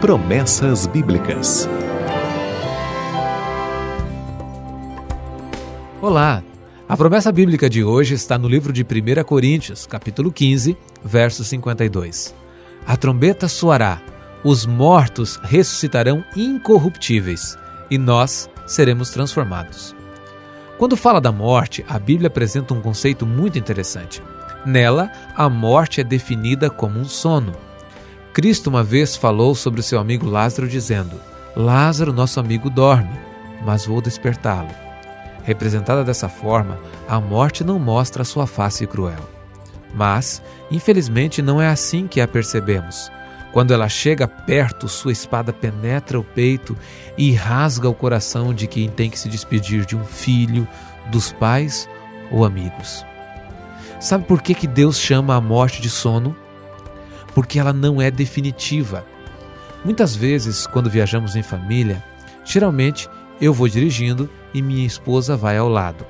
Promessas Bíblicas. Olá! A promessa bíblica de hoje está no livro de 1 Coríntios, capítulo 15, verso 52. A trombeta soará, os mortos ressuscitarão incorruptíveis e nós seremos transformados. Quando fala da morte, a Bíblia apresenta um conceito muito interessante. Nela, a morte é definida como um sono. Cristo uma vez falou sobre o seu amigo Lázaro, dizendo: Lázaro, nosso amigo, dorme, mas vou despertá-lo. Representada dessa forma, a morte não mostra sua face cruel. Mas, infelizmente, não é assim que a percebemos. Quando ela chega perto, sua espada penetra o peito e rasga o coração de quem tem que se despedir de um filho, dos pais ou amigos. Sabe por que, que Deus chama a morte de sono? Porque ela não é definitiva. Muitas vezes, quando viajamos em família, geralmente eu vou dirigindo e minha esposa vai ao lado.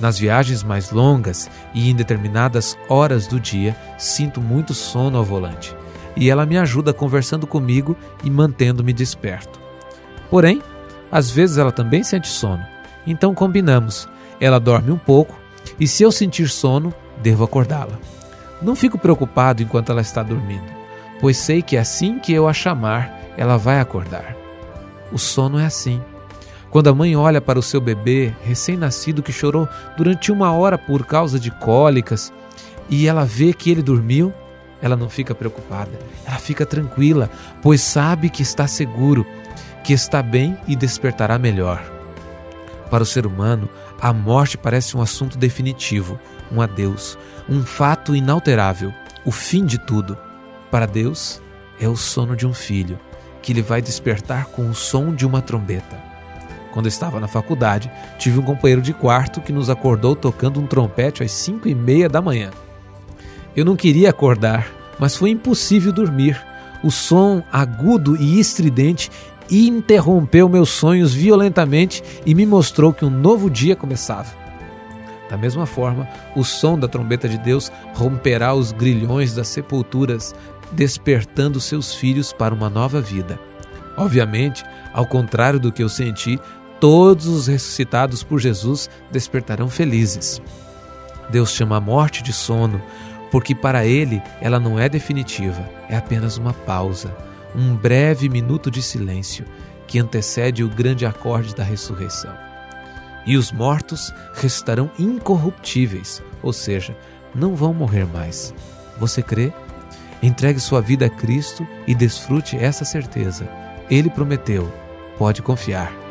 Nas viagens mais longas e em determinadas horas do dia, sinto muito sono ao volante e ela me ajuda conversando comigo e mantendo-me desperto. Porém, às vezes ela também sente sono, então combinamos. Ela dorme um pouco e, se eu sentir sono, devo acordá-la. Não fico preocupado enquanto ela está dormindo, pois sei que assim que eu a chamar, ela vai acordar. O sono é assim. Quando a mãe olha para o seu bebê recém-nascido que chorou durante uma hora por causa de cólicas e ela vê que ele dormiu, ela não fica preocupada, ela fica tranquila, pois sabe que está seguro, que está bem e despertará melhor. Para o ser humano, a morte parece um assunto definitivo, um adeus, um fato inalterável, o fim de tudo. Para Deus, é o sono de um filho, que lhe vai despertar com o som de uma trombeta. Quando estava na faculdade, tive um companheiro de quarto que nos acordou tocando um trompete às cinco e meia da manhã. Eu não queria acordar, mas foi impossível dormir. O som agudo e estridente interrompeu meus sonhos violentamente e me mostrou que um novo dia começava. Da mesma forma, o som da trombeta de Deus romperá os grilhões das sepulturas, despertando seus filhos para uma nova vida. Obviamente, ao contrário do que eu senti, todos os ressuscitados por Jesus despertarão felizes. Deus chama a morte de sono, porque para ele ela não é definitiva, é apenas uma pausa, um breve minuto de silêncio que antecede o grande acorde da ressurreição. E os mortos restarão incorruptíveis, ou seja, não vão morrer mais. Você crê? Entregue sua vida a Cristo e desfrute essa certeza. Ele prometeu, pode confiar.